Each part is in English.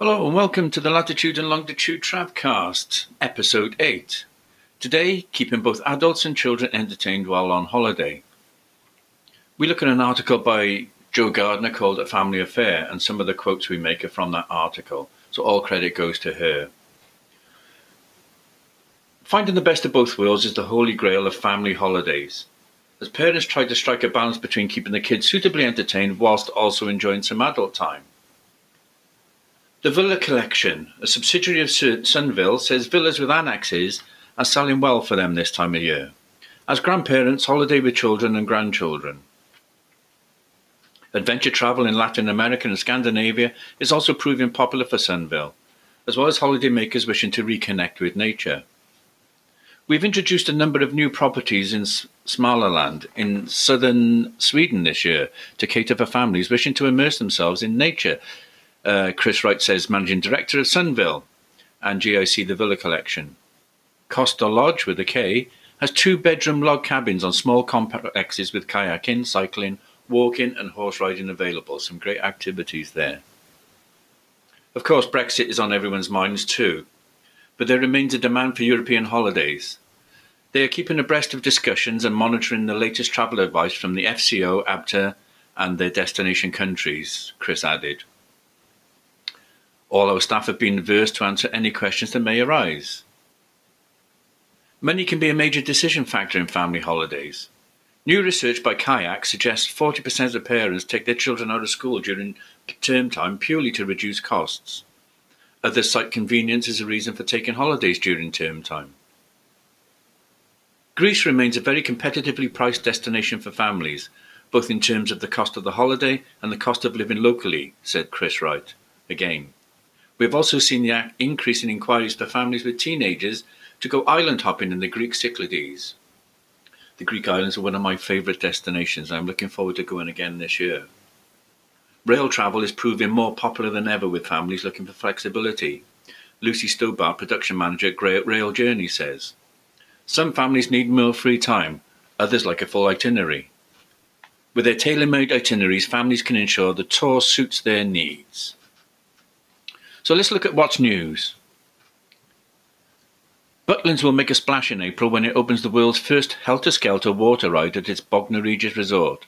Hello and welcome to the Latitude and Longitude Travcast, episode 8. Today, keeping both adults and children entertained while on holiday. We look at an article by Jo Gardner called A Family Affair, and some of the quotes we make are from that article, so all credit goes to her. Finding the best of both worlds is the holy grail of family holidays. As parents try to strike a balance between keeping the kids suitably entertained whilst also enjoying some adult time. The Villa Collection, a subsidiary of Sunville, says villas with annexes are selling well for them this time of year. As grandparents, holiday with children and grandchildren. Adventure travel in Latin America and Scandinavia is also proving popular for Sunville, as well as holidaymakers wishing to reconnect with nature. We've introduced a number of new properties in Småland in southern Sweden this year to cater for families wishing to immerse themselves in nature uh, Chris Wright says, Managing Director of Sunville and GIC The Villa Collection. Kosta Lodge, with a K, has two bedroom log cabins on small complexes with kayaking, cycling, walking, and horse riding available. Some great activities there. Of course, Brexit is on everyone's minds too, but there remains a demand for European holidays. They are keeping abreast of discussions and monitoring the latest travel advice from the FCO, ABTA, and their destination countries, Chris added. All our staff have been versed to answer any questions that may arise. Money can be a major decision factor in family holidays. New research by Kayak suggests 40% of parents take their children out of school during term time purely to reduce costs. Others cite convenience as a reason for taking holidays during term time. Greece remains a very competitively priced destination for families, both in terms of the cost of the holiday and the cost of living locally, said Chris Wright. Again, we have also seen the increase in inquiries for families with teenagers to go island hopping in the Greek Cyclades. The Greek islands are one of my favourite destinations. I'm looking forward to going again this year. Rail travel is proving more popular than ever with families looking for flexibility. Lucy Stobart, production manager at Rail Journey, says Some families need more free time, others like a full itinerary. With their tailor made itineraries, families can ensure the tour suits their needs. So let's look at what's news. Butlins will make a splash in April when it opens the world's first helter-skelter water ride at its Bognor Regis resort.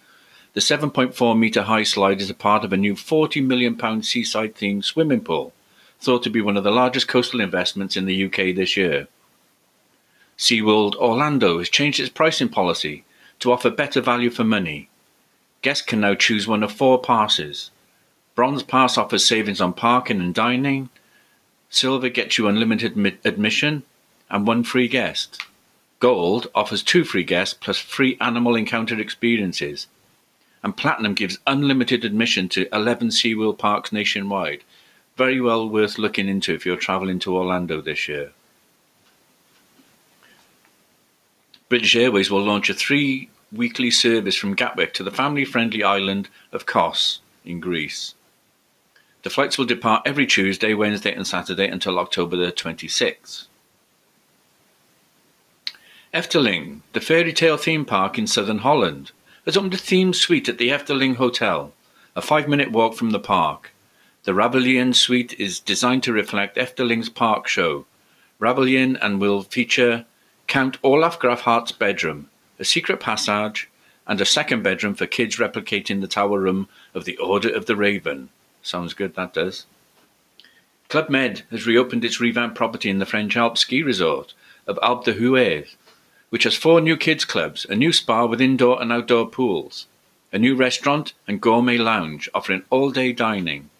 The 7.4 metre high slide is a part of a new £40 million seaside themed swimming pool, thought to be one of the largest coastal investments in the UK this year. SeaWorld Orlando has changed its pricing policy to offer better value for money. Guests can now choose one of four passes Bronze Pass offers savings on parking and dining. Silver gets you unlimited admission and one free guest. Gold offers two free guests plus free animal encounter experiences. And Platinum gives unlimited admission to 11 SeaWorld parks nationwide. Very well worth looking into if you're travelling to Orlando this year. British Airways will launch a three weekly service from Gatwick to the family friendly island of Kos in Greece. The flights will depart every Tuesday, Wednesday, and Saturday until October the 26th. Efteling, the fairy tale theme park in southern Holland, has opened a themed suite at the Efteling Hotel, a five minute walk from the park. The Raveleijn suite is designed to reflect Efteling's park show. Raveleijn and will feature Count Olaf Grafhart's bedroom, a secret passage, and a second bedroom for kids replicating the tower room of the Order of the Raven. Sounds good, that does. Club Med has reopened its revamped property in the French Alps ski resort of Alpe d'Huez, which has four new kids' clubs, a new spa with indoor and outdoor pools, a new restaurant and gourmet lounge offering all day dining.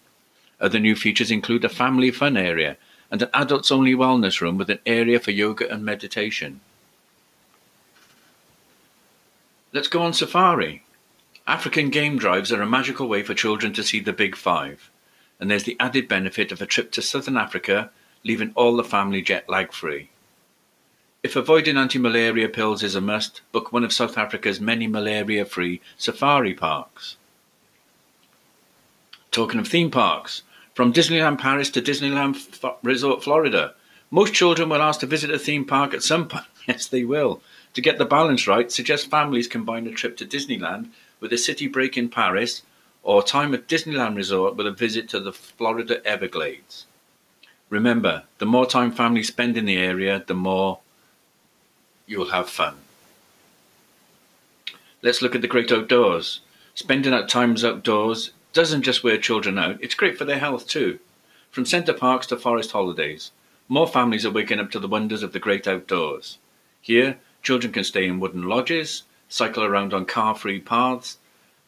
Other new features include a family fun area and an adults only wellness room with an area for yoga and meditation. Let's go on safari. African game drives are a magical way for children to see the Big Five, and there's the added benefit of a trip to southern Africa, leaving all the family jet lag free. If avoiding anti malaria pills is a must, book one of South Africa's many malaria free safari parks. Talking of theme parks, from Disneyland Paris to Disneyland F- Resort Florida, most children will ask to visit a theme park at some point. Yes, they will. To get the balance right, suggest families combine a trip to Disneyland with a city break in Paris or time at Disneyland Resort with a visit to the Florida Everglades. Remember, the more time families spend in the area, the more you'll have fun. Let's look at the great outdoors. Spending out time outdoors doesn't just wear children out, it's great for their health too. From Center Parcs to forest holidays, more families are waking up to the wonders of the great outdoors. Here, children can stay in wooden lodges, cycle around on car free paths,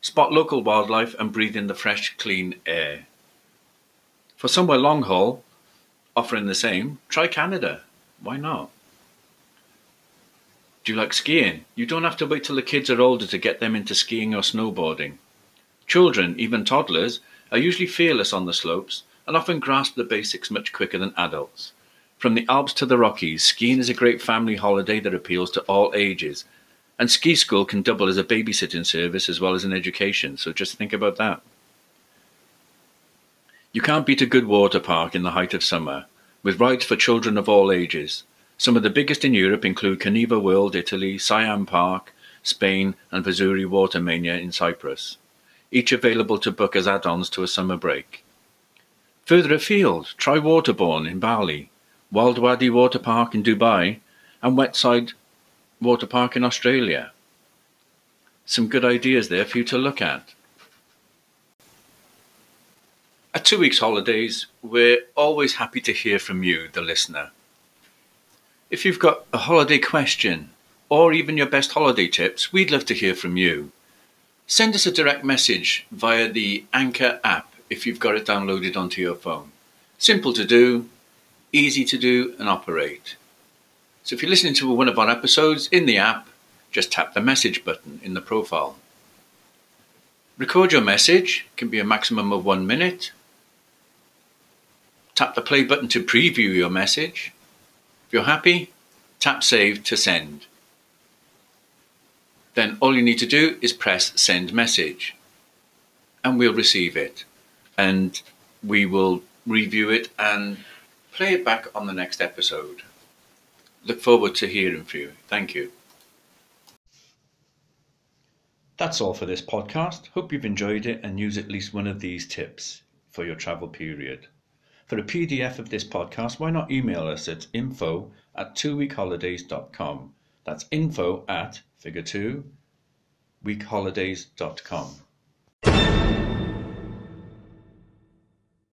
spot local wildlife, and breathe in the fresh, clean air. For somewhere long haul, offering the same, try Canada. Why not? Do you like skiing? You don't have to wait till the kids are older to get them into skiing or snowboarding. Children, even toddlers, are usually fearless on the slopes and often grasp the basics much quicker than adults. From the Alps to the Rockies, skiing is a great family holiday that appeals to all ages. And ski school can double as a babysitting service as well as an education, so just think about that. You can't beat a good water park in the height of summer, with rides for children of all ages. Some of the biggest in Europe include Carnival World, Italy, Siam Park, Spain, and Fasouri Watermania in Cyprus, each available to book as add-ons to a summer break. Further afield, try Waterbom in Bali, Wild Wadi Water Park in Dubai, and Wetside Water Park in Australia. Some good ideas there for you to look at. At two weeks holidays, we're always happy to hear from you, the listener. If you've got a holiday question or even your best holiday tips, we'd love to hear from you. Send us a direct message via the Anchor app if you've got it downloaded onto your phone. Simple to do, easy to do and operate. So if you're listening to one of our episodes in the app, just tap the message button in the profile. Record your message, it can be a maximum of one minute. Tap the play button to preview your message. If you're happy, tap save to send. Then all you need to do is press send message and we'll receive it and we will review it and play it back on the next episode. Look forward to hearing from you. Thank you. That's all for this podcast. Hope you've enjoyed it and use at least one of these tips for your travel period. For a PDF of this podcast, why not email us at info at twoweekholidays.com. That's info at figure two weekholidays.com.